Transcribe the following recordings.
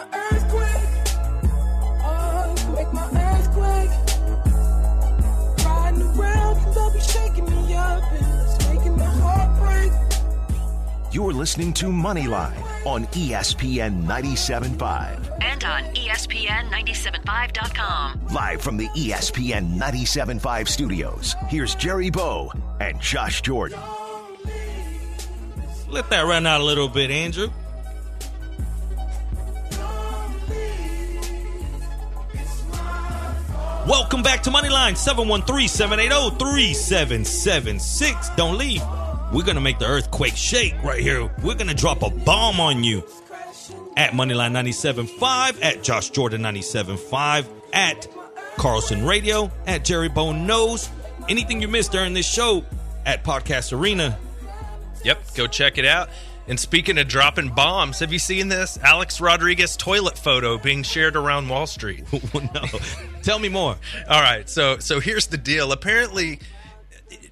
my earthquake. Oh, make my earthquake. Riding around and they'll shaking me up and it's making my heart break. You're listening to Moneyline on ESPN 97.5. And on E ESPN 975.com. Live from the ESPN 97.5 studios, here's Jerry Bow and Josh Jordan. Let that run out a little bit, Andrew. To Moneyline 713-780-3776. Don't leave. We're gonna make the earthquake shake right here. We're gonna drop a bomb on you. At Moneyline 97.5, at Josh Jordan 97.5, at Carlson Radio, at Jerry Bone Knows. Anything you missed during this show at Podcast Arena. Yep, go check it out. And speaking of dropping bombs, have you seen this Alex Rodriguez toilet photo being shared around Wall Street? Oh, no. Tell me more. All right, so so here's the deal. Apparently,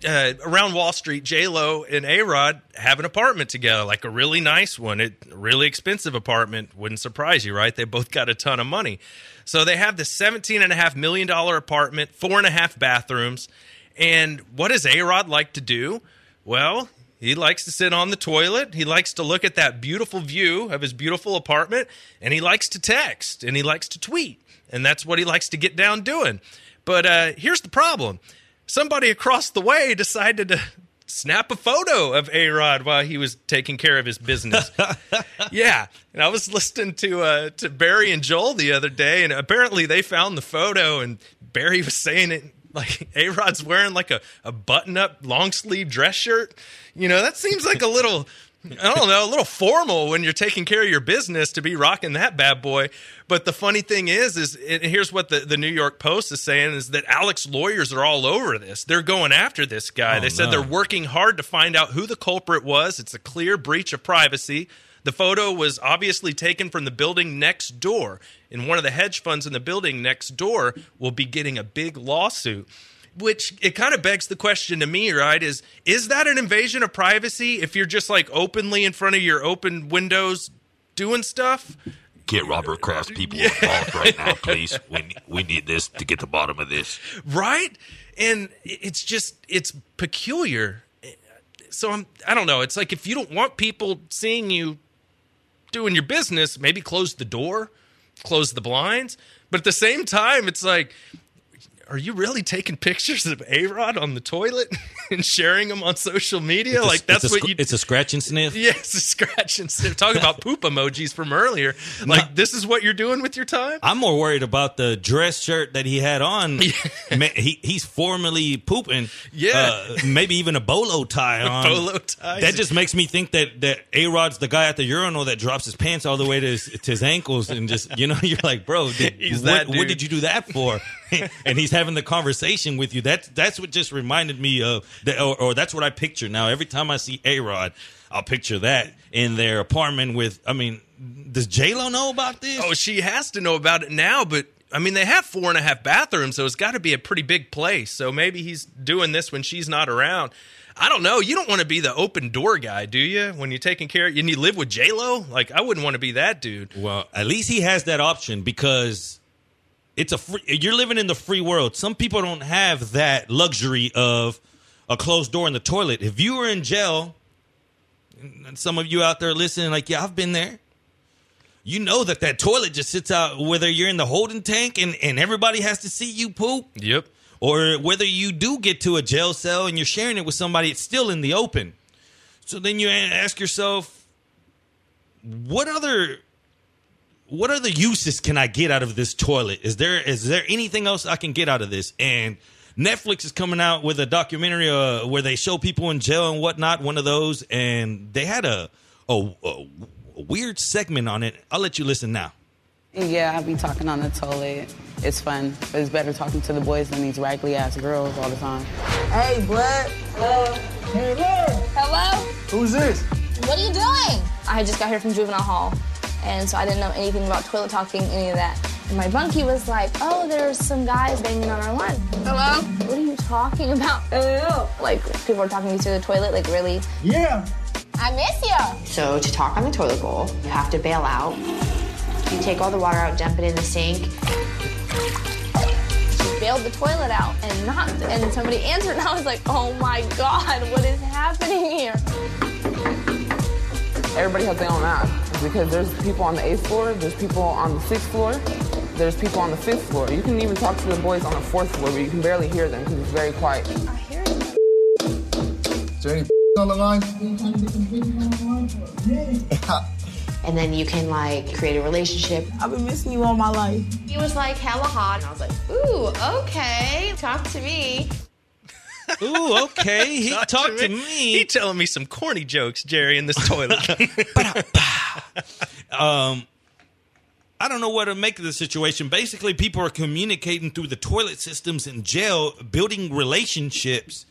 uh, around Wall Street, J Lo and A Rod have an apartment together, like a really nice one, a really expensive apartment. Wouldn't surprise you, right? They both got a ton of money, so they have this seventeen and a half million dollar apartment, four and a half bathrooms. And what does A Rod like to do? Well, he likes to sit on the toilet. He likes to look at that beautiful view of his beautiful apartment, and he likes to text and he likes to tweet, and that's what he likes to get down doing. But uh, here's the problem: somebody across the way decided to snap a photo of A Rod while he was taking care of his business. yeah, and I was listening to uh, to Barry and Joel the other day, and apparently they found the photo, and Barry was saying it like A Rod's wearing like a, a button up long sleeve dress shirt. You know, that seems like a little I don't know, a little formal when you're taking care of your business to be rocking that bad boy. But the funny thing is, is and here's what the, the New York Post is saying is that Alex lawyers are all over this. They're going after this guy. Oh, they said no. they're working hard to find out who the culprit was. It's a clear breach of privacy. The photo was obviously taken from the building next door, and one of the hedge funds in the building next door will be getting a big lawsuit. Which it kind of begs the question to me, right? Is is that an invasion of privacy if you're just like openly in front of your open windows doing stuff? Get Robert Kraft people involved right now, please. We we need this to get the bottom of this. right and it's just it's peculiar so i'm i don't know it's like if you don't want people seeing you doing your business maybe close the door close the blinds. But at the same time it's like are you really taking pictures of A-Rod on the toilet and sharing them on social media? It's a- like that's a what sc- you It's a scratch and sniff. Yes, a scratch and sniff. Talk about poop emojis from earlier. Like this is what you're doing with your time? I'm more worried about the dress shirt that he had on. Ma- he he's formally pooping. Yeah. Uh, maybe even a bolo tie on. Polo ties. That just makes me think that that A Rod's the guy at the urinal that drops his pants all the way to his, to his ankles and just you know you're like, bro, did, He's what, that what did you do that for? and he's having the conversation with you. That's that's what just reminded me of that, or, or that's what I picture now. Every time I see A Rod, I'll picture that in their apartment with. I mean, does J Lo know about this? Oh, she has to know about it now, but I mean, they have four and a half bathrooms, so it's got to be a pretty big place. So maybe he's doing this when she's not around. I don't know. You don't want to be the open door guy, do you? When you're taking care, and you live with J Lo. Like, I wouldn't want to be that dude. Well, at least he has that option because it's a free, you're living in the free world. Some people don't have that luxury of a closed door in the toilet. If you were in jail, and some of you out there listening, like, yeah, I've been there. You know that that toilet just sits out, whether you're in the holding tank and, and everybody has to see you poop, Yep. or whether you do get to a jail cell and you're sharing it with somebody, it's still in the open. So then you ask yourself, what other what other uses can I get out of this toilet? Is there is there anything else I can get out of this? And Netflix is coming out with a documentary uh, where they show people in jail and whatnot. One of those, and they had a a, a weird segment on it. I'll let you listen now. Yeah, I be talking on the toilet. It's fun. But it's better talking to the boys than these raggedy ass girls all the time. Hey, blood. Hello. Hello? Who's this? What are you doing? I just got here from juvenile hall, and so I didn't know anything about toilet talking, any of that. And my bunkie was like, "Oh, there's some guys banging on our line." Hello? What are you talking about? Hello? Like people are talking to you through the toilet, like really? Yeah. I miss you. So to talk on the toilet bowl, you have to bail out. You take all the water out, dump it in the sink. She bailed the toilet out and knocked, and somebody answered, and I was like, oh my god, what is happening here? Everybody has their own app because there's people on the eighth floor, there's people on the sixth floor, there's people on the fifth floor. You can even talk to the boys on the fourth floor, but you can barely hear them because it's very quiet. I hear you. Is there any on the line? And then you can like create a relationship. I've been missing you all my life. He was like hella hot, and I was like, ooh, okay, talk to me. Ooh, okay. He talked to me. He telling me some corny jokes, Jerry, in this toilet. um, I don't know what to make of the situation. Basically, people are communicating through the toilet systems in jail, building relationships.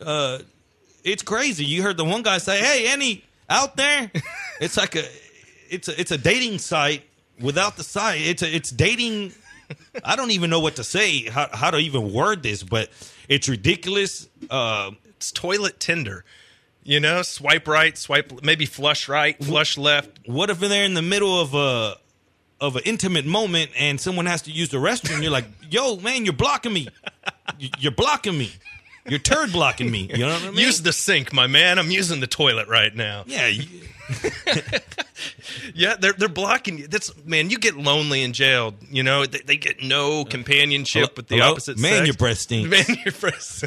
Uh, it's crazy. You heard the one guy say, "Hey, any out there?" it's like a, it's a, it's a dating site without the site. It's a, it's dating. I don't even know what to say. How how to even word this, but it's ridiculous. Uh, it's toilet Tinder. You know, swipe right, swipe maybe flush right, flush left. What if they're in the middle of a of an intimate moment and someone has to use the restroom? You're like, "Yo, man, you're blocking me. You- You're blocking me. You're turd blocking me." You know what I mean? Use the sink, my man. I'm using the toilet right now. yeah. You, Yeah, they're they're blocking you. That's man, you get lonely in jail. You know, they, they get no companionship with the Hello? opposite Man, sex. your breath stinks. Man, your breath.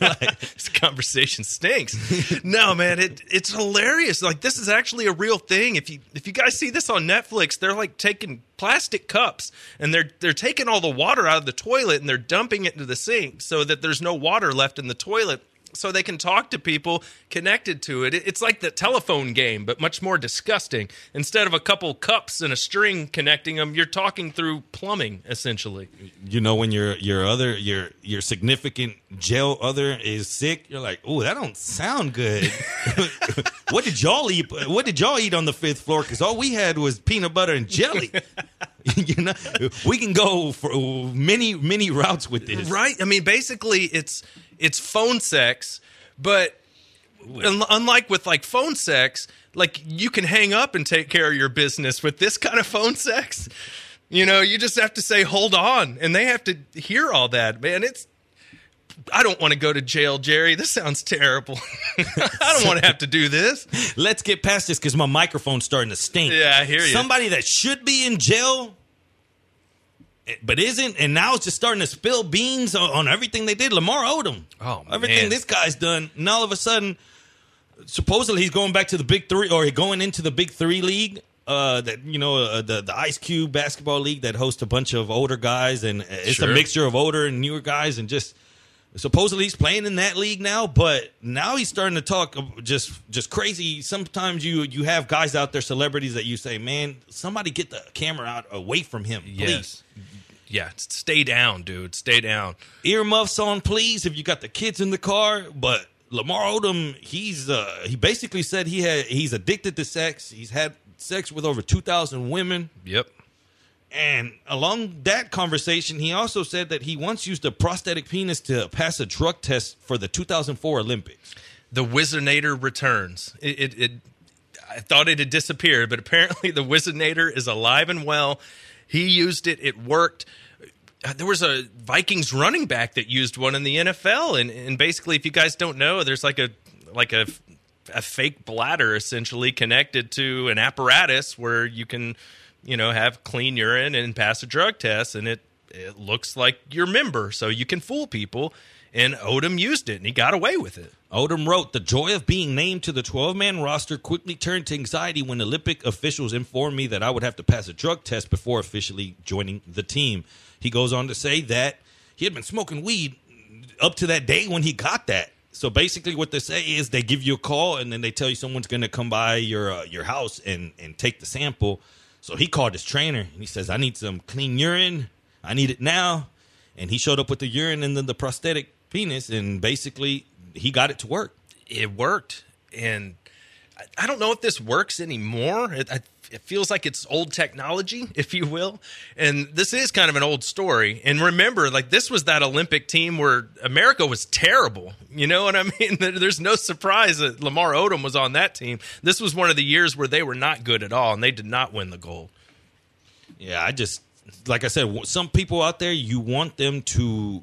Like, this conversation stinks. no, man, it it's hilarious. Like this is actually a real thing. If you if you guys see this on Netflix, they're like taking plastic cups and they're they're taking all the water out of the toilet and they're dumping it into the sink so that there's no water left in the toilet so they can talk to people connected to it. It- It's like the telephone game, but much more disgusting. Instead of a couple cups and a string connecting them, you're talking through plumbing essentially. you know when your your other your your significant jail other is sick, you're like, "Oh, that don't sound good." what did y'all eat? What did y'all eat on the fifth floor? Because all we had was peanut butter and jelly. you know, we can go for many many routes with this. Right? I mean, basically, it's it's phone sex, but un- unlike with like phone sex, like you can hang up and take care of your business with this kind of phone sex. You know, you just have to say hold on, and they have to hear all that. Man, it's I don't want to go to jail, Jerry. This sounds terrible. I don't want to have to do this. Let's get past this because my microphone's starting to stink. Yeah, I hear you. Somebody that should be in jail, but isn't, and now it's just starting to spill beans on, on everything they did. Lamar Odom. Oh, man. everything this guy's done, and all of a sudden, supposedly he's going back to the Big Three, or going into the Big Three league. Uh, that you know, uh, the the Ice Cube basketball league that hosts a bunch of older guys, and it's Sure. a mixture of older and newer guys, and just supposedly he's playing in that league now but now he's starting to talk just just crazy sometimes you you have guys out there celebrities that you say man somebody get the camera out away from him please Yes. Yeah, stay down, dude. Stay down. earmuffs on please if you got the kids in the car but lamar odom he's uh he basically said he had he's addicted to sex he's had sex with over 2000 women Yep. And along that conversation, he also said that he once used a prosthetic penis to pass a drug test for the 2004 Olympics. the Whizzinator returns. It, it, it I thought it had disappeared, but apparently the Whizzinator is alive and well. He used it; it worked. Uh, There was a Vikings running back that used one in the NFL, and and basically, if you guys don't know, there's like a like a a fake bladder essentially connected to an apparatus where you can, you know, have clean urine and pass a drug test, and it it looks like your member, so you can fool people. And Odom used it, and he got away with it. Odom wrote, The joy of being named to the 12 man roster quickly turned to anxiety when Olympic officials informed me that I would have to pass a drug test before officially joining the team. He goes on to say that he had been smoking weed up to that day when he got that. So basically, what they say is they give you a call and then they tell you someone's going to come by your uh, your house and and take the sample. So he called his trainer and he says, "I need some clean urine. I need it now." And he showed up with the urine and then the prosthetic penis, and basically he got it to work. it worked and I- don't know if this works anymore. It, I, it feels like it's old technology if you will. And this is kind of an old story. And remember like this was that olympic team where america was terrible. You know what i mean? There's no surprise that lamar odom was on that team. This was one of the years where they were not good at all and they did not win the gold. Yeah, I just like I said, some people out there you want them to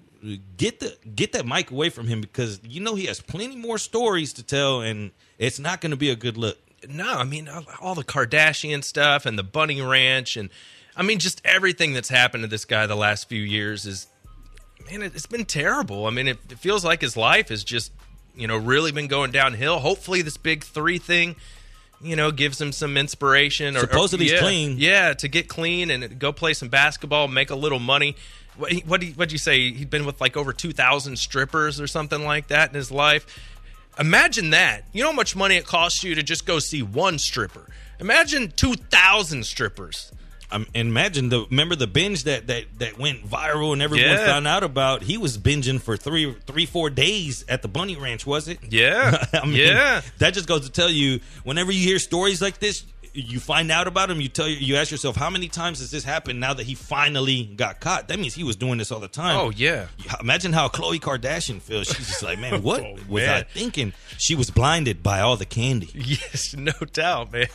get the get that mic away from him because you know he has plenty more stories to tell, and it's not going to be a good look. No, I mean all- the Kardashian stuff and the Bunny Ranch, and I mean just everything that's happened to this guy the last few years is, man, it, it's been terrible. I mean, it, it feels like his life has just, you know, really been going downhill. Hopefully, this big three thing, you know, gives him some inspiration. Or, Supposedly or, yeah, clean. Yeah, to get clean and go play some basketball, make a little money. What you, what'd you say? He'd been with like over two thousand strippers or something like that in his life. Imagine that. You know how much money it costs you to just go see one stripper. Imagine two thousand strippers. Um, and imagine the remember the binge that that that went viral and everyone Yeah. found out about. He was binging for three three four days at the Bunny Ranch, was it? Yeah, I mean, yeah. That just goes to tell you, whenever you hear stories like this, you find out about him. You tell you ask yourself, how many times has this happened? Now that he finally got caught, that means he was doing this all the time. Oh yeah. Imagine how Khloe Kardashian feels. She's just like, man, what Oh, was man. I thinking? She was blinded by all the candy. Yes, no doubt, man.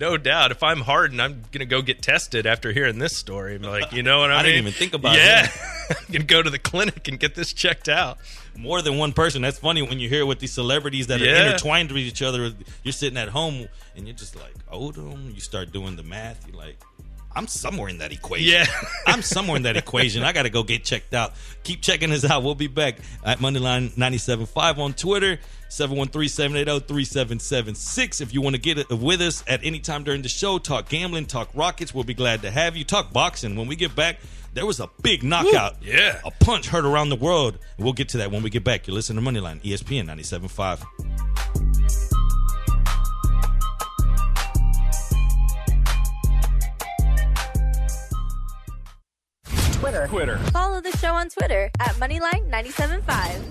No doubt. If I'm hardened, I'm gonna go get tested after hearing this story. I'm like, you know what I, I mean? didn't even think about it. yeah. I'm gonna go to the clinic and get this checked out. More than one person. That's funny when you hear with these celebrities that are intertwined with each other. You're sitting at home and you're just like, Odom. You start doing the math. You're like, I'm somewhere in that equation. Yeah. I'm somewhere in that equation. I got to go get checked out. Keep checking us out. We'll be back at Moneyline 97.5 on Twitter, 713-780-3776. If you want to get with us at any time during the show, talk gambling, talk rockets, we'll be glad to have you. Talk boxing. When we get back, there was a big knockout. yeah. A punch heard around the world. We'll get to that when we get back. You listen to Moneyline, ESPN 97.5. Twitter. Twitter. Follow the show on Twitter at Moneyline975.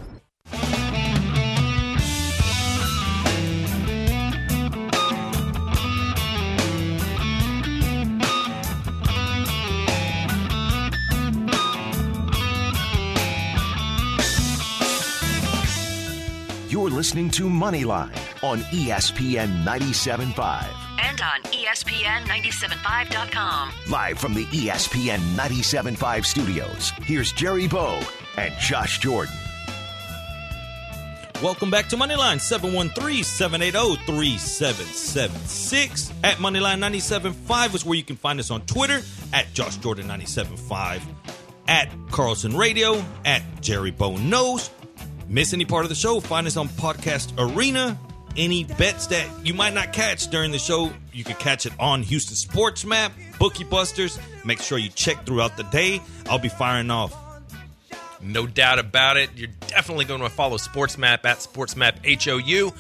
You're listening to Moneyline on ESPN 97.5. And on E ESPN 975.com. Live from the ESPN 97.5 studios, here's Jerry Bow and Josh Jordan. Welcome back to Moneyline 713-780-3776 at Moneyline 97.5 is where you can find us on Twitter at Josh Jordan 97.5 at Carlson Radio at Jerry Bone Knows. Miss any part of the show? Find us on Podcast Arena. Any bets that you might not catch during the show, you can catch it on Houston Sports Map, Bookie Busters. Make sure you check throughout the day. I'll be firing off No doubt about it. You're definitely going to follow Sports Map at SportsMap HOU.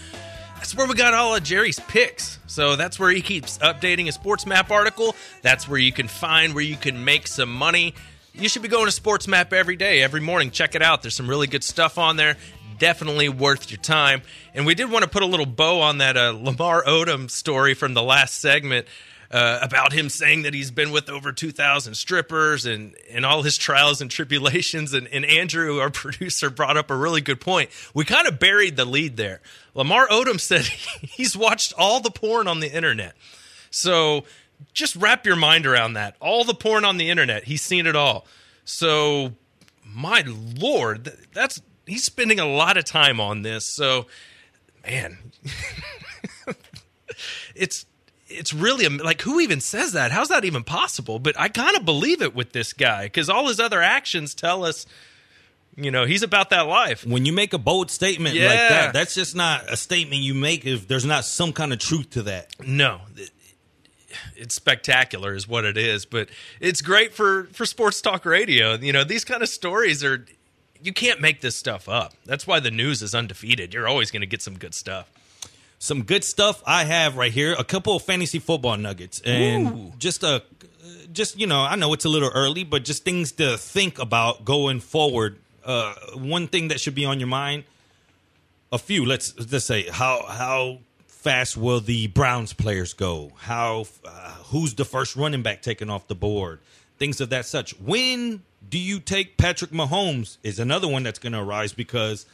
That's where we got all of Jerry's picks. So that's where he keeps updating his SportsMap article. That's where you can find where you can make some money. You should be going to Sports Map every day, every morning. Check it out. There's some really good stuff on there. Definitely worth your time. And we did want to put a little bow on that uh, Lamar Odom story from the last segment uh, about him saying that he's been with over 2,000 strippers and, and all his trials and tribulations. And, and Andrew, our producer, brought up a really good point. We kind of buried the lead there. Lamar Odom said he's watched all the porn on the internet. So just wrap your mind around that. All the porn on the internet, he's seen it all. So, my lord, that's he's spending a lot of time on this. So, man, it's it's really like who even says that? How's that even possible? But I kind of believe it with this guy because all his other actions tell us, you know, he's about that life. when you make a bold statement like that, that's just not a statement you make if there's not some kind of truth to that. No, it's spectacular, is what it is. But it's great for for sports talk radio. You know, these kind of stories are you can't make this stuff up. That's why the news is undefeated. You're always going to get some good stuff. Some good stuff I have right here. A couple of fantasy football nuggets, and Ooh. just a, just you know, I know it's a little early, but just things to think about going forward. Uh, one thing that should be on your mind. A few. Let's let's say how how fast will the Browns players go? How uh, who's the first running back taken off the board? Things of that such. When do you take Patrick Mahomes? Is another one that's going to arise because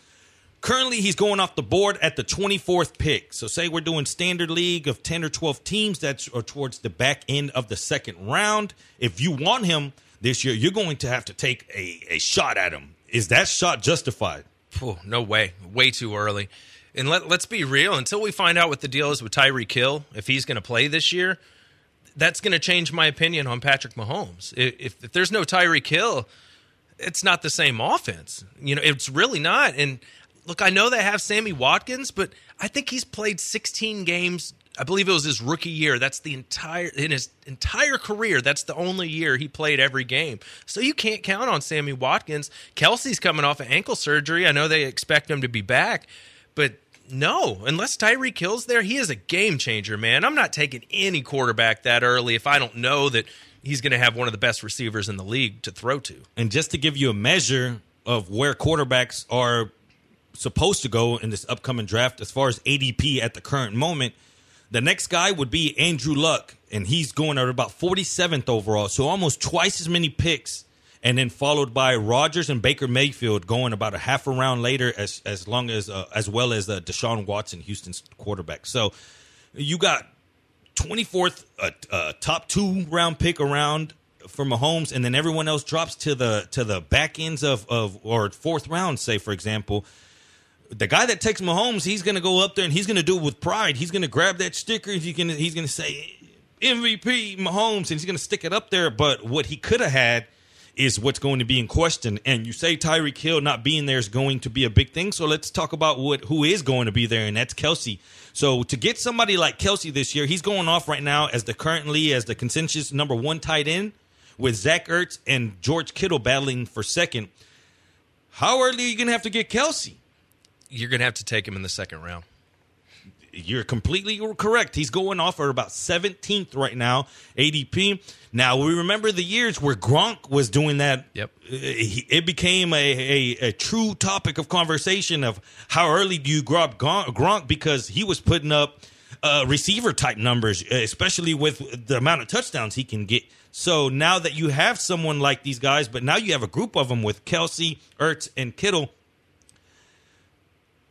Currently, he's going off the board at the 24th pick. So, say we're doing standard league of 10 or 12 teams, that's towards the back end of the second round. If you want him this year, you're going to have to take a, a shot at him. Is that shot justified? Phew, no way. Way too early. And let, let's be real. Until we find out what the deal is with Tyreek Hill, if he's going to play this year, that's going to change my opinion on Patrick Mahomes. If, if, there's no Tyreek Hill, it's not the same offense. You know, it's really not. And look, I know they have Sammy Watkins, but I think he's played 16 games. I believe it was his rookie year. That's the entire in his entire career. That's the only year he played every game. So you can't count on Sammy Watkins. Kelce's coming off of ankle surgery. I know they expect him to be back, but no, unless Tyreek Hill's there, he is a game changer, man. I'm not taking any quarterback that early if I don't know that he's going to have one of the best receivers in the league to throw to. And just to give you a measure of where quarterbacks are supposed to go in this upcoming draft, as far as ADP at the current moment, the next guy would be Andrew Luck, and he's going at about 47th overall. So almost twice as many picks, and then followed by Rodgers and Baker Mayfield going about a half a round later, as as long as uh, as well as uh, Deshaun Watson, Houston's quarterback. So you got 24th, uh, uh, top two round pick around for Mahomes, and then everyone else drops to the to the back ends of of or fourth round, say for example. The guy that takes Mahomes, he's going to go up there and he's going to do it with pride. He's going to grab that sticker. Going to he's going to say MVP Mahomes, and he's going to stick it up there. But what he could have had is what's going to be in question. And you say Tyreek Hill not being there is going to be a big thing. So let's talk about what who is going to be there, and that's Kelce. So to get somebody like Kelce this year, he's going off right now as the currently as the consensus number one tight end with Zach Ertz and George Kittle battling for second. How early are you to have to get Kelce? You're to have to take him in the second round. You're completely correct. He's going off at about 17th right now, ADP. Now, we remember the years where Gronk was doing that. Yep. It became a, a, a true topic of conversation of how early do you grab Gronk because he was putting up uh, receiver type numbers, especially with the amount of touchdowns he can get. So now that you have someone like these guys, but now you have a group of them with Kelce, Ertz, and Kittle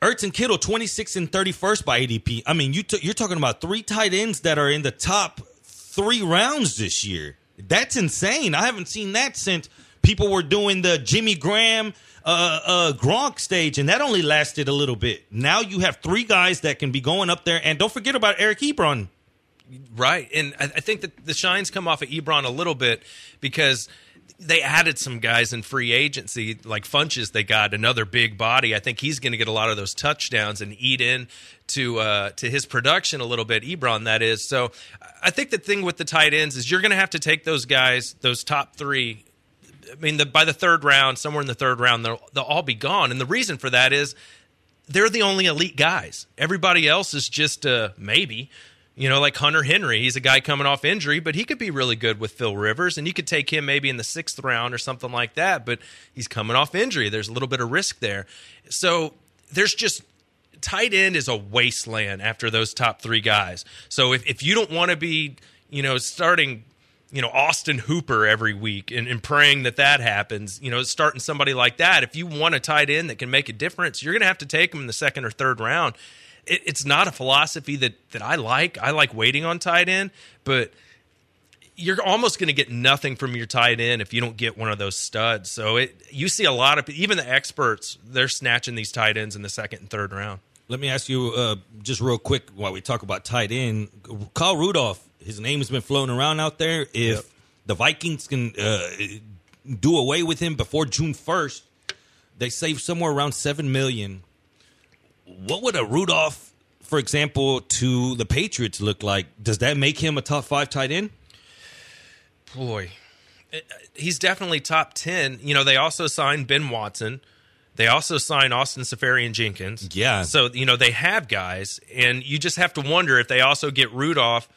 Ertz and Kittle, 26 and 31st by ADP. I mean, you t- you're talking about three tight ends that are in the top three rounds this year. That's insane. I haven't seen that since people were doing the Jimmy Graham uh, uh, Gronk stage, and that only lasted a little bit. Now you have three guys that can be going up there, and don't forget about Eric Ebron. Right, and I, I think that the shines come off of Ebron a little bit because – they added some guys in free agency, like Funchess. They got another big body. I think he's going to get a lot of those touchdowns and eat in to uh, to his production a little bit. Ebron, that is. So I think the thing with the tight ends is you're going to have to take those guys, those top three. I mean, the, by the third round, somewhere in the third round, they'll they'll all be gone. And the reason for that is they're the only elite guys. Everybody else is just uh, maybe. You know, like Hunter Henry, he's a guy coming off injury, but he could be really good with Phil Rivers, and you could take him maybe in the sixth round or something like that. But he's coming off injury. There's a little bit of risk there. So there's just tight end is a wasteland after those top three guys. So if, if you don't want to be, you know, starting, you know, Austin Hooper every week and, and praying that that happens, you know, starting somebody like that, if you want a tight end that can make a difference, you're going to have to take him in the second or third round it, it's not a philosophy that that I like. I like waiting on tight end, but you're almost going to get nothing from your tight end if you don't get one of those studs. So it you see a lot of even the experts they're snatching these tight ends in the second and third round. Let me ask you uh, just real quick while we talk about tight end. Kyle Rudolph, his name has been floating around out there. If yep. the Vikings can uh, do away with him before June first, they save somewhere around seven million what would a Rudolph, for example, to the Patriots look like? Does that make him a top five tight end? Boy, uh, he's definitely top 10. You know, they also signed Ben Watson. They also signed Austin Seferian Jenkins. Yeah. So, you know, they have guys, and you just have to wonder if they also get Rudolph.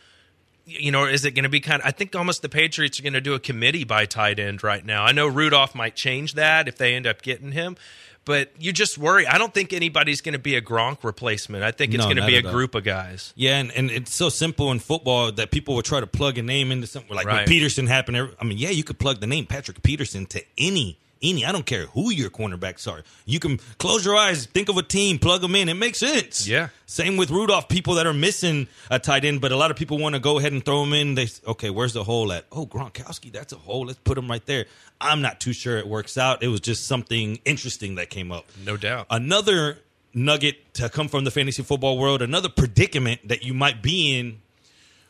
You know, is it going to be kind of? I think almost the Patriots are going to do a committee by tight end right now. I know Rudolph might change that if they end up getting him, but you just worry. I don't think anybody's going to be a Gronk replacement. I think it's no, going to be a group of guys. Yeah, and, and it's so simple in football that people will try to plug a name into something like right. Peterson happened. I mean, yeah, you could plug the name Patrick Peterson to any any. I don't care who your cornerbacks are. You can close your eyes, think of a team, plug them in. It makes sense. Yeah. Same with Rudolph. People that are missing a tight end, but a lot of people want to go ahead and throw them in. They okay, where's the hole at? Oh, Gronkowski, that's a hole. Let's put him right there. I'm not too sure it works out. It was just something interesting that came up. No doubt. Another nugget to come from the fantasy football world, another predicament that you might be in.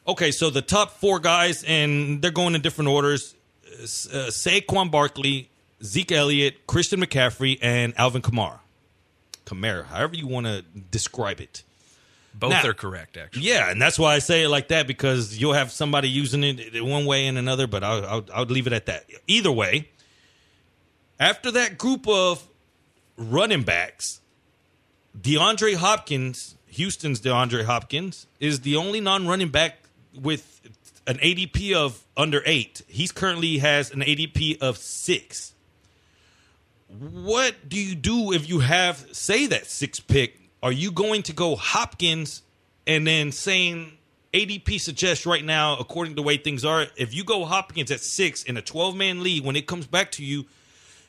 Okay, so the top four guys, and they're going in different orders: uh, Saquon Barkley, Zeke Elliott, Christian McCaffrey, and Alvin Kamara. Kamara, however you want to describe it. Both Now- are correct, actually. Yeah, and that's why I say it like that because you'll have somebody using it in one way and another, but I'll, I'll, I'll leave it at that. Either way, after that group of running backs, DeAndre Hopkins, Houston's DeAndre Hopkins, is the only non running back with an ADP of under eight. He's currently has an ADP of six. What do you do if you have, say, that six pick? Are you going to go Hopkins and then saying ADP suggests right now, according to the way things are, if you go Hopkins at six in a 12 man league, when it comes back to you,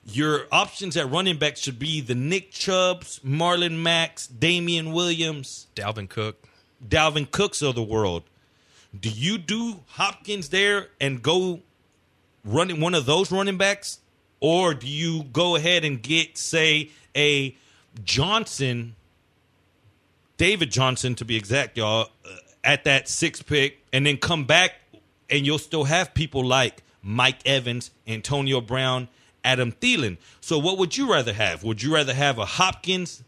your options at running back should be the Nick Chubbs, Marlon Macks, Damien Williams, Dalvin Cook. Dalvin Cooks of the world. Do you do Hopkins there and go running one of those running backs? Or do you go ahead and get, say, a Johnson, David Johnson to be exact, y'all, uh, at that six pick, and then come back and you'll still have people like Mike Evans, Antonio Brown, Adam Thielen. So what would you rather have? Would you rather have a Hopkins,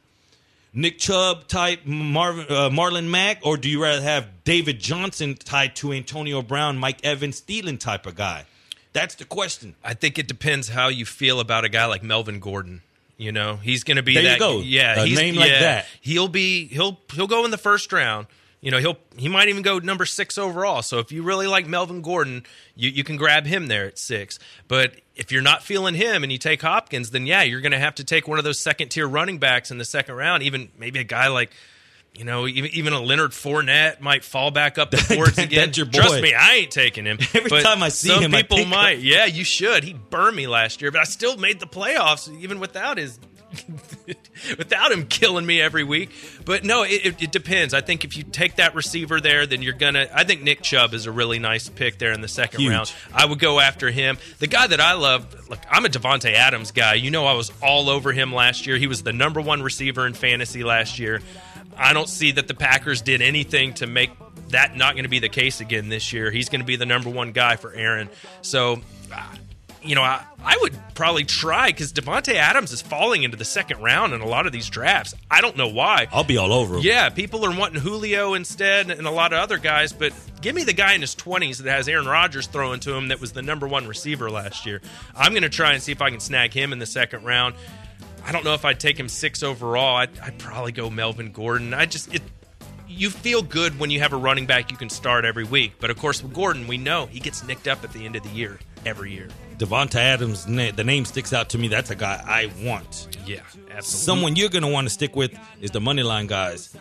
Nick Chubb type Marvin uh, Marlon Mack, or do you rather have David Johnson tied to Antonio Brown, Mike Evans, Thielen type of guy? That's the question. I think it depends how you feel about a guy like Melvin Gordon. You know, he's going to be There you go. Yeah, A he's, name like yeah, that. He'll be he'll he'll go in the first round. You know, he'll he might even go number six overall. So if you really like Melvin Gordon, you you can grab him there at six. But if you're not feeling him and you take Hopkins, then yeah, you're going to have to take one of those second tier running backs in the second round. Even maybe a guy like. You know, even even a Leonard Fournette might fall back up the boards again. Trust me, I ain't taking him. Every But time I see some him, people might. Yeah, you should. He burned me last year, but I still made the playoffs even without his without him killing me every week. But no, it, it, it depends. I think if you take that receiver there, then you're gonna. I think Nick Chubb is a really nice pick there in the second Huge. round. I would go after him. The guy that I love, look, I'm a Davante Adams guy. You know, I was all over him last year. He was the number one receiver in fantasy last year. I don't see that the Packers did anything to make that not going to be the case again this year. He's going to be the number one guy for Aaron. So, uh, you know, I, I would probably try because Davante Adams is falling into the second round in a lot of these drafts. I don't know why. I'll be all over him. Yeah, people are wanting Julio instead and a lot of other guys, but give me the guy in his 20s that has Aaron Rodgers throwing to him that was the number one receiver last year. I'm going to try and see if I can snag him in the second round. I don't know if I'd take him six overall. I'd, I'd probably go Melvin Gordon. I just, it, you feel good when you have a running back you can start every week. But of course, with Gordon, we know he gets nicked up at the end of the year every year. Davante Adams, the name sticks out to me. That's a guy I want. Yeah, absolutely. Someone you're going to want to stick with is the Moneyline guys.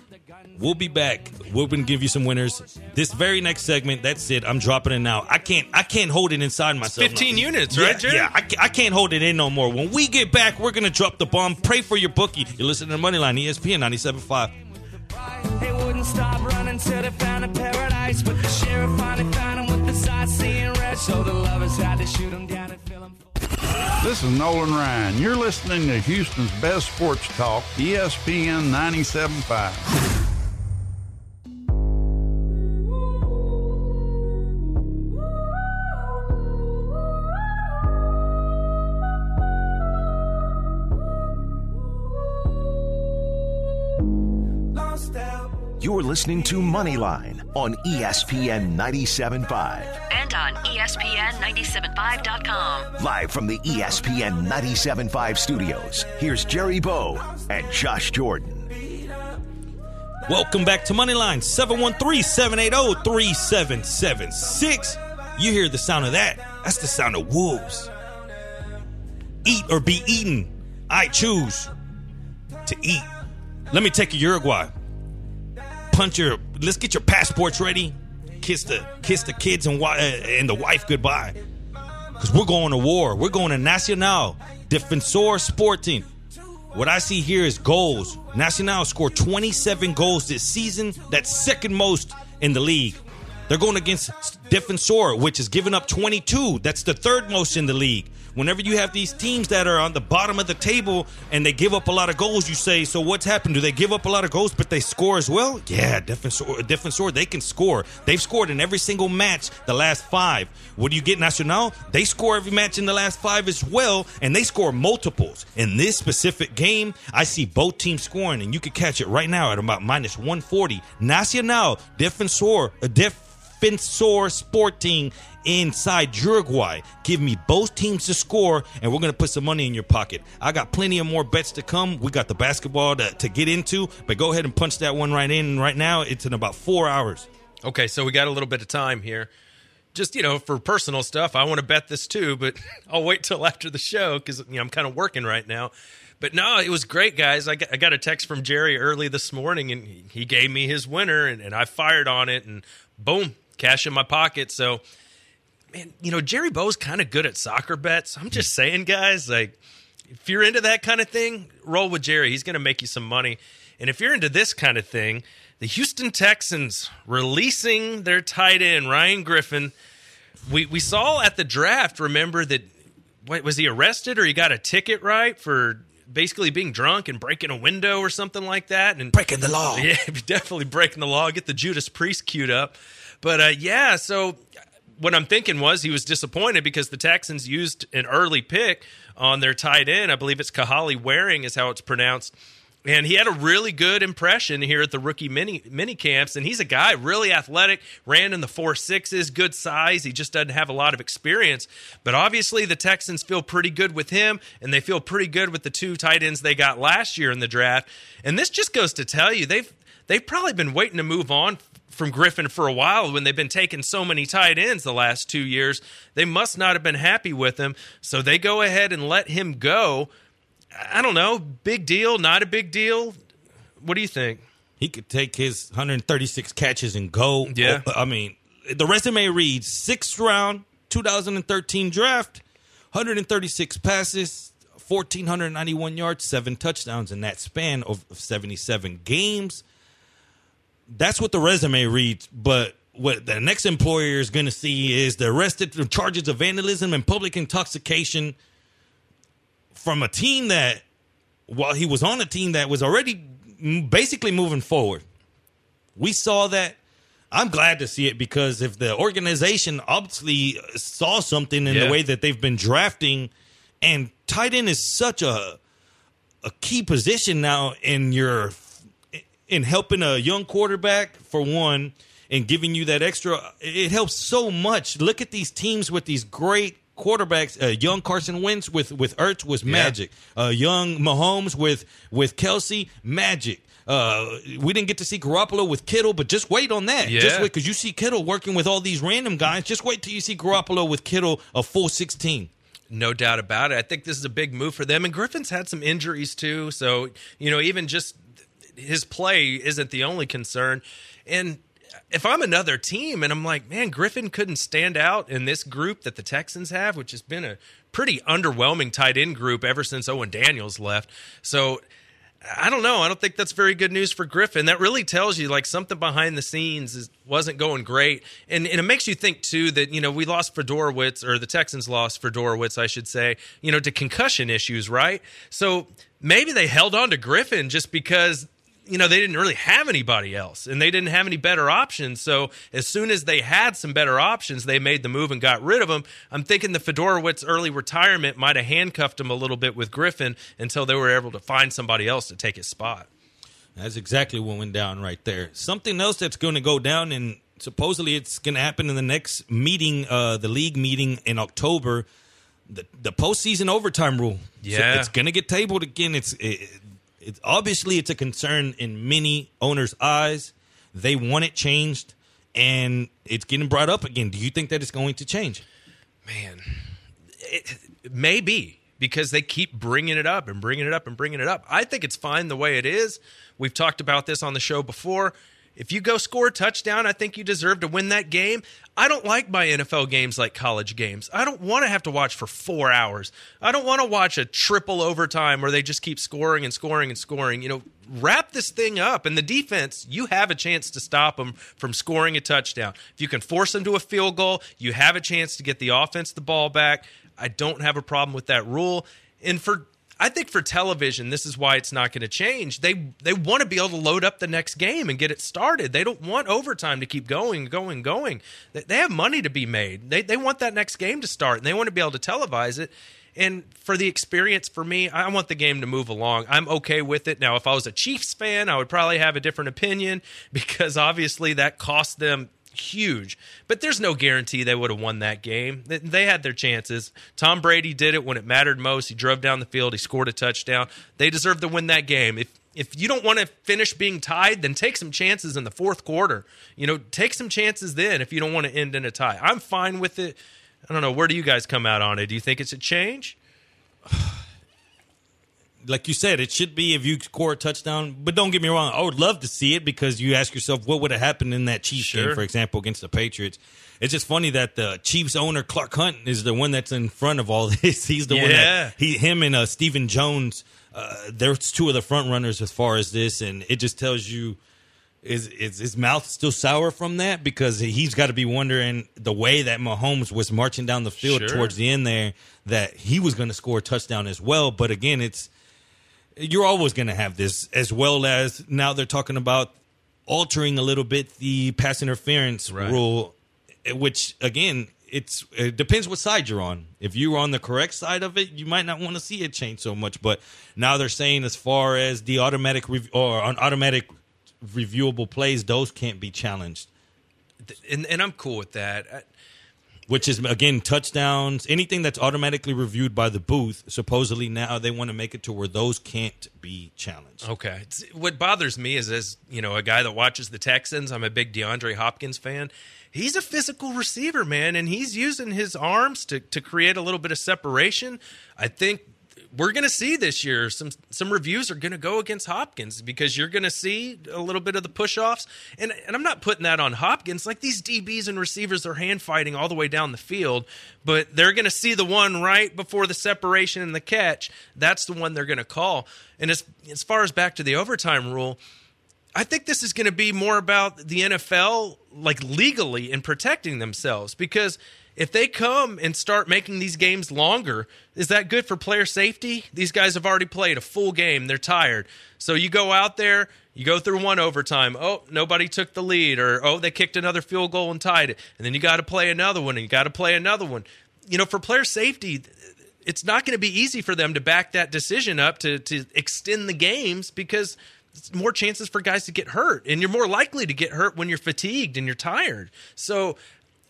We'll be back. We're going to give you some winners. This very next segment, that's it. I'm dropping it now. I can't. I can't hold it inside myself. 15 no. units, yeah, right, Jerry? Yeah, I, I can't hold it in no more. When we get back, we're going to drop the bomb. Pray for your bookie. You're listening to Moneyline, ESPN 97.5. They wouldn't stop running till they found a paradise. But the sheriff finally found him with the sightseeing red. So the lovers had to shoot down and fill. This is Nolan Ryan. You're listening to Houston's best sports talk, ESPN 97.5. You're listening to Moneyline on ESPN 97.5. And on E ESPN 975.com. Live from the ESPN 97.5 studios, here's Jerry Bow and Josh Jordan. Welcome back to Moneyline 713-780-3776. You hear the sound of that? That's the sound of wolves. Eat or be eaten. I choose to eat. Let me take you to Uruguay. Punch your. Let's get your passports ready. Kiss the kiss the kids and uh, and the wife goodbye. because we're going to war. We're going to Nacional Defensor Sporting. What I see here is goals. Nacional scored 27 goals this season. That's second most in the league. They're going against Defensor, which is giving up 22. That's the third most in the league. Whenever you have these teams that are on the bottom of the table and they give up a lot of goals, you say, so what's happened? Do they give up a lot of goals, but they score as well? Yeah, different, different Defensor they can score. They've scored in every single match the last five. What do you get, Nacional? They score every match in the last five as well, and they score multiples. In this specific game, I see both teams scoring, and you can catch it right now at about minus 140. Nacional, Defensor, uh, Defensor Sporting inside Uruguay. Give me both teams to score, and we're going to put some money in your pocket. I got plenty of more bets to come. We got the basketball to, to get into, but go ahead and punch that one right in. Right now, it's in about four hours. Okay, so we got a little bit of time here. Just, you know, for personal stuff, I want to bet this too, but I'll wait till after the show because, you know, I'm kind of working right now. But no, it was great, guys. I got, I got a text from Jerry early this morning, and he gave me his winner, and, and I fired on it, and boom, cash in my pocket. So, man, you know, Jerry Bo's kind of good at soccer bets. I'm just hmm. saying, guys, like, if you're into that kind of thing, roll with Jerry. He's going to make you some money. And if you're into this kind of thing, the Houston Texans releasing their tight end, Ryan Griffin. We, we saw at the draft, remember that, what, was he arrested or he got a ticket, right, for basically being drunk and breaking a window or something like that? And Breaking the law. yeah, definitely breaking the law. Get the Judas Priest queued up. But uh, yeah, so what I'm thinking was he was disappointed because the Texans used an early pick on their tight end. I believe it's Kahale Warring is how it's pronounced. And he had a really good impression here at the rookie mini mini camps. And he's a guy really athletic, ran in the four sixes, good size. He just doesn't have a lot of experience. But obviously, the Texans feel pretty good with him, and they feel pretty good with the two tight ends they got last year in the draft. And this just goes to tell you they've they've probably been waiting to move on from Griffin for a while when they've been taking so many tight ends the last two years. They must not have been happy with him. So they go ahead and let him go. I don't know. Big deal, not a big deal. What do you think? He could take his 136 catches and go. Yeah. Oh, I mean, the resume reads sixth round, 2013 draft, 136 passes, 1,491 yards, seven touchdowns in that span of 77 games. That's what the resume reads. But what the next employer is going to see is the arrested for charges of vandalism and public intoxication from a team that, while he was on a team that was already basically moving forward. We saw that. I'm glad to see it because if the organization obviously saw something in Yeah. the way that they've been drafting, and tight end is such a a key position now in your in helping a young quarterback for one and giving you that extra it helps so much look at these teams with these great quarterbacks uh, young carson wentz with with ertz was magic uh, young mahomes with with kelce magic uh, we didn't get to see Garoppolo with Kittle, but just wait on that. Just Yeah. wait, because you see Kittle working with all these random guys. Just wait till you see Garoppolo with Kittle a full sixteen. No doubt about it. I think this is a big move for them. And Griffin's had some injuries too. So, you know, even just his play isn't the only concern. And if I'm another team and I'm like, man, Griffin couldn't stand out in this group that the Texans have, which has been a pretty underwhelming tight end group ever since Owen Daniels left. So, I don't know. I don't think that's very good news for Griffin. That really tells you like something behind the scenes is, wasn't going great, and and it makes you think too that you know we lost Fedorowicz or the Texans lost Fedorowicz, I should say, you know, to concussion issues, right? So maybe they held on to Griffin just because you know they didn't really have anybody else and they didn't have any better options so as soon as they had some better options they made the move and got rid of him i'm thinking the fedorowicz early retirement might have handcuffed him a little bit with griffin until they were able to find somebody else to take his spot That's exactly what went down right there. Something else that's going to go down, and supposedly it's going to happen in the next meeting, uh, the league meeting in October. The the postseason overtime rule. So Yeah. it's going to get tabled again. It's it, it's obviously it's a concern in many owners' eyes. They want it changed, and it's getting brought up again. Do you think that it's going to change? man it, maybe because they keep bringing it up and bringing it up and bringing it up i think it's fine the way it is we've talked about this on the show before If you go score a touchdown, I think you deserve to win that game. I don't like my NFL games like college games. I don't want to have to watch for four hours. I don't want to watch a triple overtime where they just keep scoring and scoring and scoring. You know, wrap this thing up. And the defense, you have a chance to stop them from scoring a touchdown. If you can force them to a field goal, you have a chance to get the offense the ball back. I don't have a problem with that rule. And for I think for television, this is why it's not going to change. They they want to be able to load up the next game and get it started. They don't want overtime to keep going, going, going. They, they have money to be made. They they want that next game to start and they want to be able to televise it. And for the experience for me, I want the game to move along. I'm okay with it. Now, if I was a Chiefs fan, I would probably have a different opinion because obviously that cost them huge. But there's no guarantee they would have won that game. They- had their chances. Tom Brady did it when it mattered most. He drove down the field, he scored a touchdown. They deserve to win that game. If if you don't want to finish being tied, then take some chances in the fourth quarter. You know, take some chances then if you don't want to end in a tie. I'm fine with it. I don't know. Where do you guys come out on it? Do you think it's a change? Like you said, it should be if you score a touchdown. But don't get me wrong, I would love to see it because you ask yourself, what would have happened in that Chiefs Sure. game, for example, against the Patriots? It's just funny that the Chiefs owner Clark Hunt is the one that's in front of all this. He's the one Yeah. that he, him, and uh, Stephen Jones. Uh, they're two of the front runners as far as this, and it just tells you is is his mouth still sour from that because he's got to be wondering the way that Mahomes was marching down the field Sure. towards the end there that he was going to score a touchdown as well. But again, it's you're always going to have this, as well as now they're talking about altering a little bit the pass interference rule, eh, which again, it's it depends what side you're on. If you're on the correct side of it, you might not want to see it change so much. But now they're saying as far as the automatic rev- or on automatic reviewable plays, those can't be challenged. And, and I'm cool with that. Which is again touchdowns, anything that's automatically reviewed by the booth. Supposedly now they want to make it to where those can't be challenged. Okay. It's- What bothers me is, as you know, a guy that watches the Texans, I'm a big DeAndre Hopkins fan. He's a physical receiver, man, and he's using his arms to to create a little bit of separation. I think we're going to see this year some some reviews are going to go against Hopkins because you're going to see a little bit of the push offs, and and I'm not putting that on Hopkins. Like these DBs and receivers are hand fighting all the way down the field, but they're going to see the one right before the separation and the catch. That's the one they're going to call. And as as far as back to the overtime rule, I think this is going to be more about the NFL, like legally and protecting themselves. Because if they come and start making these games longer, is that good for player safety? These guys have already played a full game, they're tired. So you go out there, you go through one overtime. Oh, nobody took the lead, or oh, they kicked another field goal and tied it. And then you got to play another one, and you got to play another one. You know, for player safety, it's not going to be easy for them to back that decision up to to extend the games because it's more chances for guys to get hurt and you're more likely to get hurt when you're fatigued and you're tired so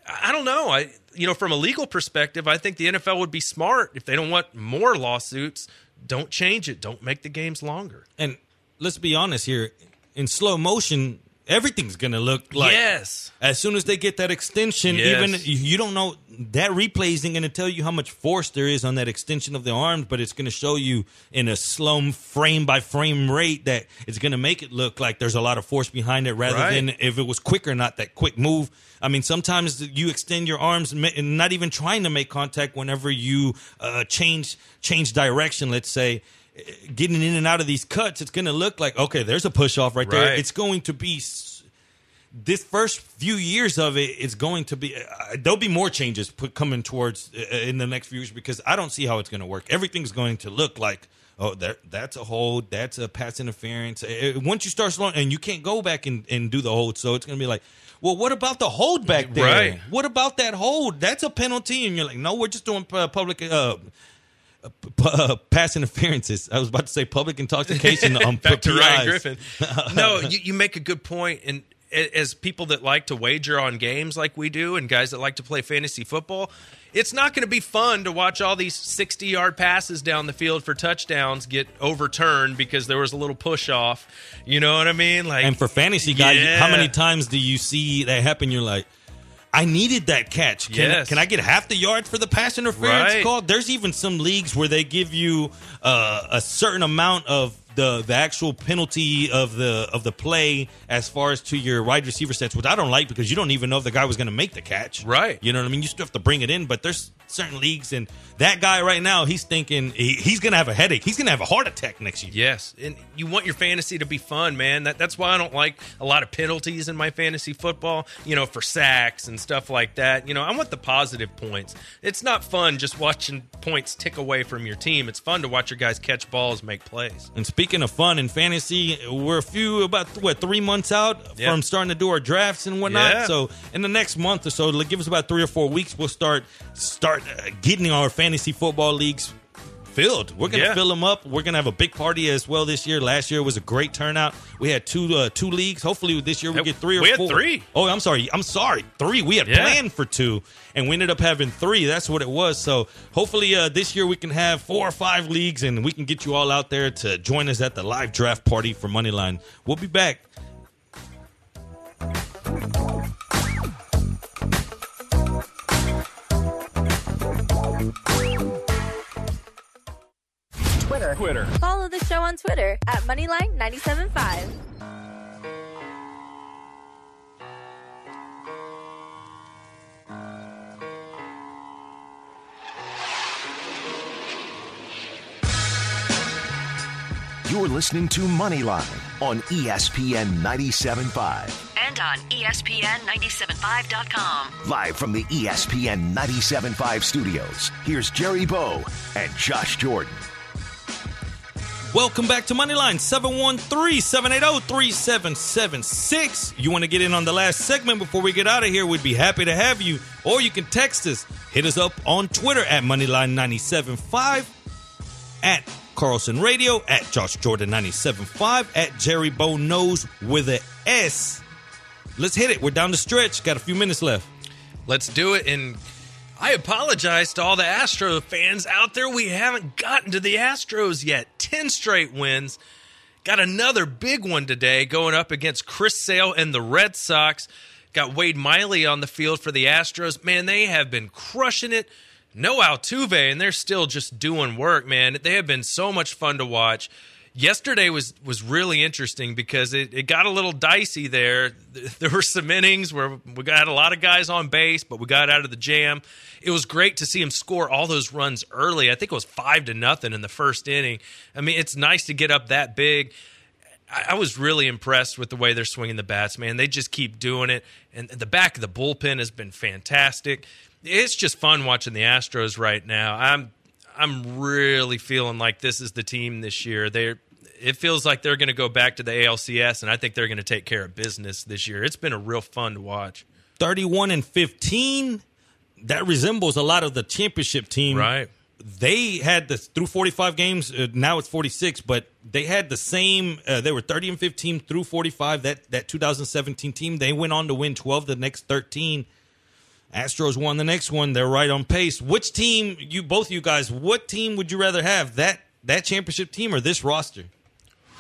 i don't know. I you know from a legal perspective i think the nfl would be smart if they don't want more lawsuits. Don't change it. Don't make the games longer. And let's be honest here, in slow motion, everything's gonna look like yes as soon as they get that extension, Yes. even you don't know that replay isn't going to tell you how much force there is on that extension of the arms, but it's going to show you in a slow frame by frame rate that it's going to make it look like there's a lot of force behind it rather Right. than if it was quicker, not that quick move. I mean, sometimes you extend your arms, and not even trying to make contact whenever you uh, change change direction. Let's say. Uh, Getting in and out of these cuts, it's going to look like okay. There's a push off right, there. It's going to be this first few years of it is going to be uh, there'll be more changes put, coming towards uh, in the next few years because I don't see how it's going to work. Everything's going to look like oh there that's a hold, that's a pass interference. Uh, uh, once you start slowing and you can't go back and, and do the hold, so it's going to be like, well, what about the hold back there? Right. What about that hold? That's a penalty, and you're like, no, we're just doing uh, public. Uh, uh, p- uh, pass interferences. I was about to say public intoxication. Back to Ryan Griffin. No, you, you make a good point. And as people that like to wager on games like we do, and guys that like to play fantasy football, it's not going to be fun to watch all these 60 yard passes down the field for touchdowns get overturned because there was a little push off. You know what I mean? Like, And for fantasy guys, Yeah. how many times do you see that happen? You're like, I needed that catch. Can, Yes. can I get half the yards for the pass interference Right. call? There's even some leagues where they give you uh, a certain amount of the the actual penalty of the of the play as far as to your wide receiver sets, which I don't like because you don't even know if the guy was going to make the catch. Right. You know what I mean? You still have to bring it in, but there's certain leagues and that guy right now, he's thinking he, he's going to have a headache. He's going to have a heart attack next year. Yes, and you want your fantasy to be fun, man. That, that's why I don't like a lot of penalties in my fantasy football. You know, for sacks and stuff like that. You know, I want the positive points. It's not fun just watching points tick away from your team. It's fun to watch your guys catch balls, make plays. And speaking of fun and fantasy, we're a few about what three months out Yeah. from starting to do our drafts and whatnot. Yeah. So in the next month or so, give us about three or four weeks, we'll start start uh, getting our fantasy football leagues filled. We're gonna Yeah. fill them up. We're gonna have a big party as well this year. Last year was a great turnout. We had two uh, two leagues. Hopefully this year we get three or we had four. three. Oh, I'm sorry. I'm sorry. Three. We had Yeah. planned for two, and we ended up having three. That's what it was. So hopefully uh, this year we can have four or five leagues, and we can get you all out there to join us at the live draft party for Moneyline. We'll be back. Twitter. Twitter. Follow the show on Twitter at Moneyline975. You're listening to Moneyline on ESPN 97.5. And on E ESPN 975.com. Live from the ESPN 97.5 studios, here's Jerry Bow and Josh Jordan. Welcome back to Moneyline 713-780-3776. You want to get in on the last segment before we get out of here? We'd be happy to have you. Or you can text us. Hit us up on Twitter at Moneyline975, at Carlson Radio, at Josh Jordan 975, at Jerry Bow Knows with a S. Let's hit it. We're down the stretch. Got a few minutes left. Let's do it. And I apologize to all the Astro fans out there. We haven't gotten to the Astros yet. 10 straight wins. Got another big one today going up against Chris Sale and the Red Sox. Got Wade Miley on the field for the Astros. Man, they have been crushing it. No Altuve, and they're still just doing work, man. They have been so much fun to watch. Yesterday was was really interesting because it, it got a little dicey there. There were some innings where we got a lot of guys on base, but we got out of the jam. It was great to see him score all those runs early. I think it was five to nothing in the first inning. I mean, it's nice to get up that big. I I was really impressed with the way they're swinging the bats, man. They just keep doing it, and the back of the bullpen has been fantastic. It's just fun watching the Astros right now. I'm I'm really feeling like this is the team this year. They it feels like they're going to go back to the ALCS, and I think they're going to take care of business this year. It's been a real fun to watch. 31 and 15 that resembles a lot of the championship team Right. they had the through 45 games uh, now it's 46 but they had the same uh, they were 30 and 15 through 45 that that 2017 team they went on to win 12 the next 13 astros won the next one they're right on pace which team you both you guys what team would you rather have that that championship team or this roster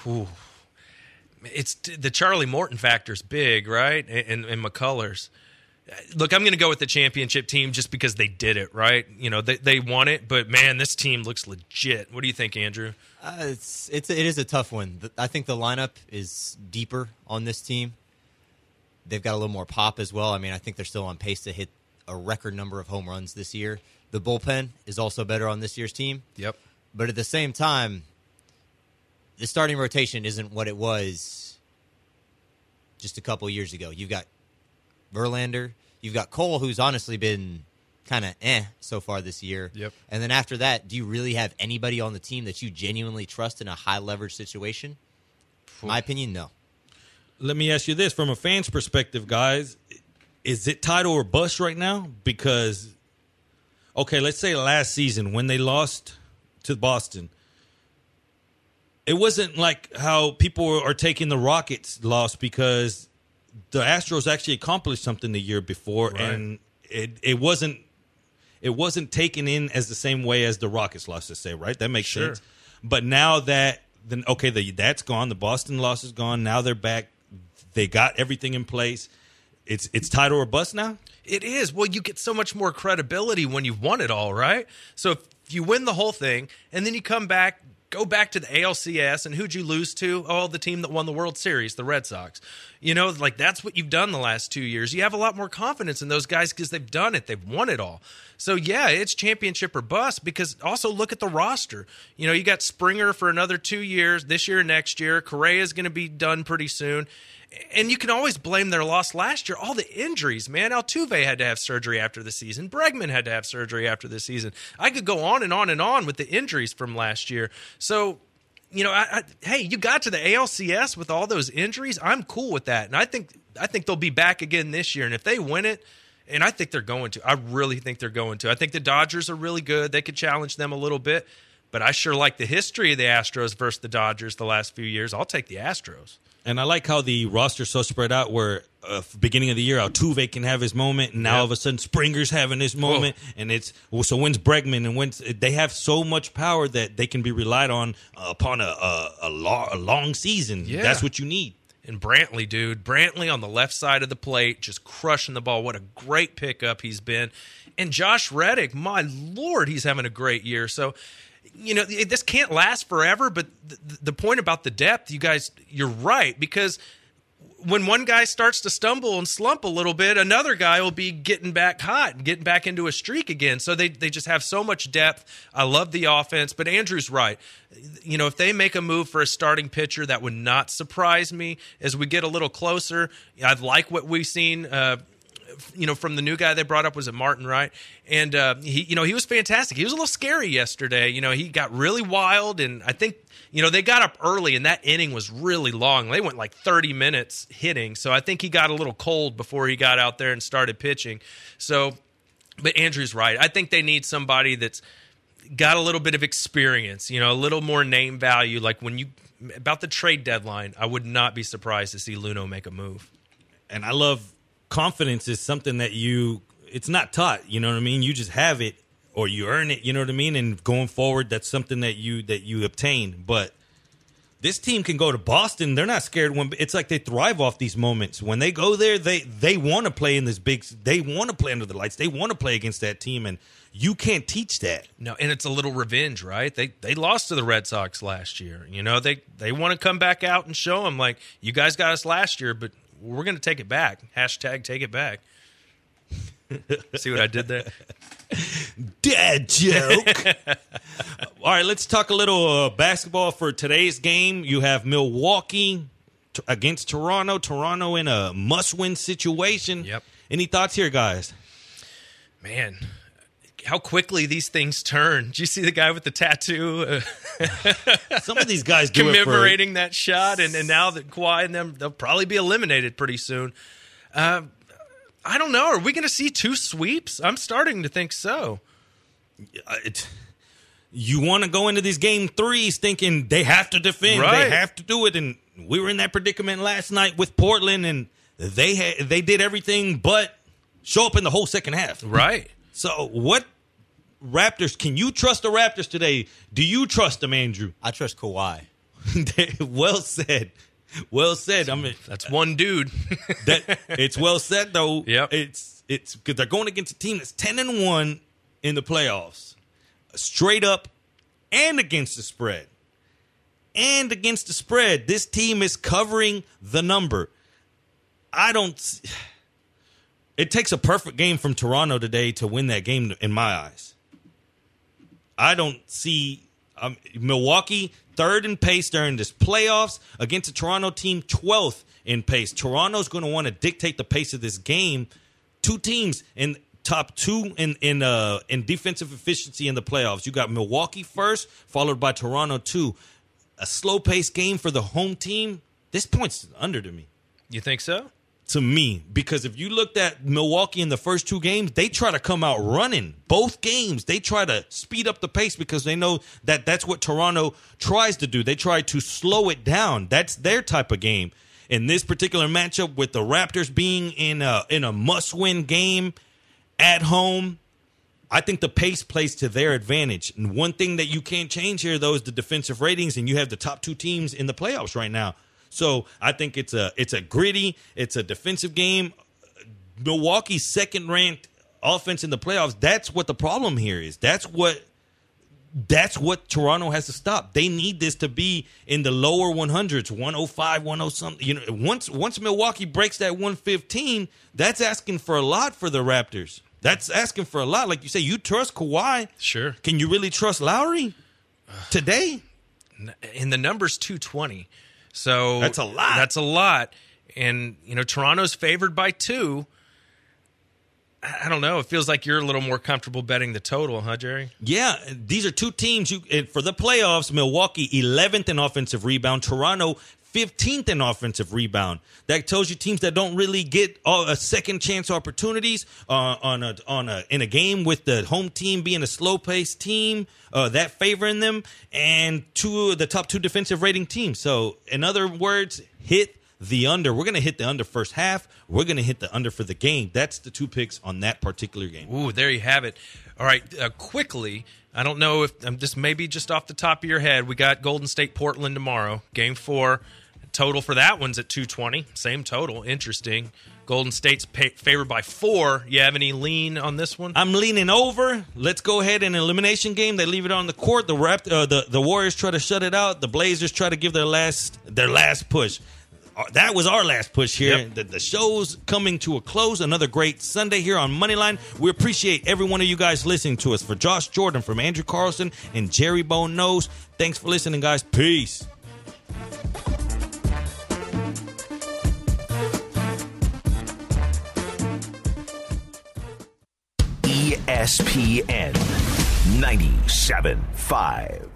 Ooh. It's the Charlie Morton factor's big, right? And, and McCullers. Look, I'm going to go with the championship team just because they did it, right? You know, they, they won it, but man, this team looks legit. What do you think, Andrew? Uh, it's it's it is a tough one. I think the lineup is deeper on this team. They've got a little more pop as well. I mean, I think they're still on pace to hit a record number of home runs this year. The bullpen is also better on this year's team. Yep. But at the same time, the starting rotation isn't what it was just a couple years ago. You've got Verlander, you've got Cole, who's honestly been kind of eh so far this year. Yep. And then after that, do you really have anybody on the team that you genuinely trust in a high leverage situation? My opinion, no. let me ask you this from a fan's perspective, guys. Is it title or bust right now? Because, okay, let's say last season when they lost to Boston, it wasn't like how people are taking the Rockets loss because the Astros actually accomplished something the year before, Right. and it it wasn't it wasn't taken in as the same way as the Rockets lost. To say right, that makes Sure. sense. But now that then okay, the, that's gone. The Boston loss is gone. Now they're back. They got everything in place. It's it's title or bust now. It is. Well, you get so much more credibility when you've won it all, right? So if you win the whole thing and then you come back, go back to the ALCS and who'd you lose to? Oh, the team that won the World Series, the Red Sox. You know, like that's what you've done the last two years. You have a lot more confidence in those guys because they've done it, they've won it all. So yeah, it's championship or bust. Because also look at the roster. You know, you got Springer for another two years, this year, next year. Correa is going to be done pretty soon and you can always blame their loss last year. All the injuries, man. Altuve had to have surgery after the season. Bregman had to have surgery after the season. I could go on and on and on with the injuries from last year. So, you know, I, I, hey, you got to the ALCS with all those injuries. I'm cool with that, and I think I think they'll be back again this year. And if they win it, and I think they're going to, I really think they're going to. I think the Dodgers are really good. They could challenge them a little bit. But I sure like the history of the Astros versus the Dodgers the last few years. I'll take the Astros. And I like how the roster's so spread out where uh, beginning of the year Altuve can have his moment and now Yep. all of a sudden Springer's having his moment and it's well, so when's Bregman and when's they have so much power that they can be relied on uh, upon a a, a, lo- a long season. Yeah. That's what you need. And Brantley, dude, Brantley on the left side of the plate, just crushing the ball. What a great pickup he's been. And Josh Reddick, my lord, he's having a great year. So, you know, this can't last forever. But the, the point about the depth, you guys, you're right because when one guy starts to stumble and slump a little bit, another guy will be getting back hot and getting back into a streak again. So they, they just have so much depth. I love the offense, but Andrew's right. You know, if they make a move for a starting pitcher, that would not surprise me as we get a little closer. I'd like what we've seen. Uh, you know, from the new guy they brought up was it Martin, right? And uh, he, you know, he was fantastic. He was a little scary yesterday. You know, he got really wild, and I think you know they got up early, and that inning was really long. They went like thirty minutes hitting, so I think he got a little cold before he got out there and started pitching. So, but Andrew's right. I think they need somebody that's got a little bit of experience, you know, a little more name value. Like when you about the trade deadline, I would not be surprised to see Luhnow make a move. And I love confidence is something that you it's not taught, you know what I mean? You just have it or you earn it, you know what I mean? And going forward that's something that you that you obtain. But this team can go to Boston. They're not scared when it's like they thrive off these moments. When they go there, they they want to play in this big they want to play under the lights. They want to play against that team and you can't teach that. No, and it's a little revenge, right? They they lost to the Red Sox last year. You know, they they want to come back out and show them like you guys got us last year, but we're going to take it back. Hashtag take it back. See what I did there? Dad joke. All right, let's talk a little uh, basketball for today's game. You have Milwaukee t- against Toronto. Toronto in a must-win situation. Yep. Any thoughts here, guys? Man, how quickly these things turn. Do you see the guy with the tattoo? Some of these guys it for- commemorating that shot, and, and now that Kawhi and them, they'll probably be eliminated pretty soon. Uh, I don't know. Are we going to see two sweeps? I'm starting to think so. Uh, it- you want to go into these game threes thinking they have to defend, Right. they have to do it, and we were in that predicament last night with Portland, and they had they did everything but show up in the whole second half. Right. So what Raptors? Can you trust the Raptors today? Do you trust them, Andrew? I trust Kawhi. well said. Well said. I mean, That's one dude. that it's well said though. Yeah, It's it's because they're going against a team that's ten and one in the playoffs, straight up, and against the spread, and against the spread. This team is covering the number. I don't. It takes a perfect game from Toronto today to win that game in my eyes. I don't see um, Milwaukee third in pace during this playoffs against a Toronto team 12th in pace. Toronto's going to want to dictate the pace of this game. Two teams in top two in in uh in defensive efficiency in the playoffs. You got Milwaukee first, followed by Toronto two. A slow paced game for the home team. This point's under to me you think so? To me because if you looked at Milwaukee in the first two games, they try to come out running. Both games, they try to speed up the pace because they know that that's what Toronto tries to do. They try to slow it down. That's their type of game. In this particular matchup with the Raptors being in a in a must-win game at home, I think the pace plays to their advantage. And one thing that you can't change here, though, is the defensive ratings, and you have the top two teams in the playoffs right now. So I think it's a it's a gritty, it's a defensive game. Milwaukee's second ranked offense in the playoffs. That's what the problem here is. That's what that's what Toronto has to stop. They need this to be in the lower 100s, 105, 10 something. You know, once once Milwaukee breaks that 115, that's asking for a lot for the Raptors. That's asking for a lot. Like you say, you trust Kawhi. Sure. Can you really trust Lowry today? In the numbers 220. So That's a lot. That's a lot. And, you know, Toronto's favored by two. I don't know. It feels like you're a little more comfortable betting the total, huh, Jerry? Yeah, these are two teams. You eh, for the playoffs, Milwaukee 11th in offensive rebound, Toronto 15th in offensive rebound. That tells you teams that don't really get a second chance opportunities uh, on a on a in a game with the home team being a slow paced team uh, that favoring them, and two the top two defensive rating teams. So, in other words, hit the under. We're going to hit the under first half. We're going to hit the under for the game. That's the two picks on that particular game. Ooh, there you have it. All right, uh, quickly. I don't know if um, this maybe just off the top of your head. We got Golden State Portland tomorrow, game four. Total for that one's at 220. Same total. Interesting. Golden State's pay- favored by four. You have any lean on this one? I'm leaning over. Let's go ahead and elimination game. They leave it on the court. The Rapt- uh, the the Warriors try to shut it out. The Blazers try to give their last their last push. Uh, That was our last push here. Yep. The, the show's coming to a close. Another great Sunday here on Moneyline. We appreciate every one of you guys listening to us. For Josh Jordan, from Andrew Carlson and Jerry Bone Knows, thanks for listening, guys. Peace. ESPN 97.5.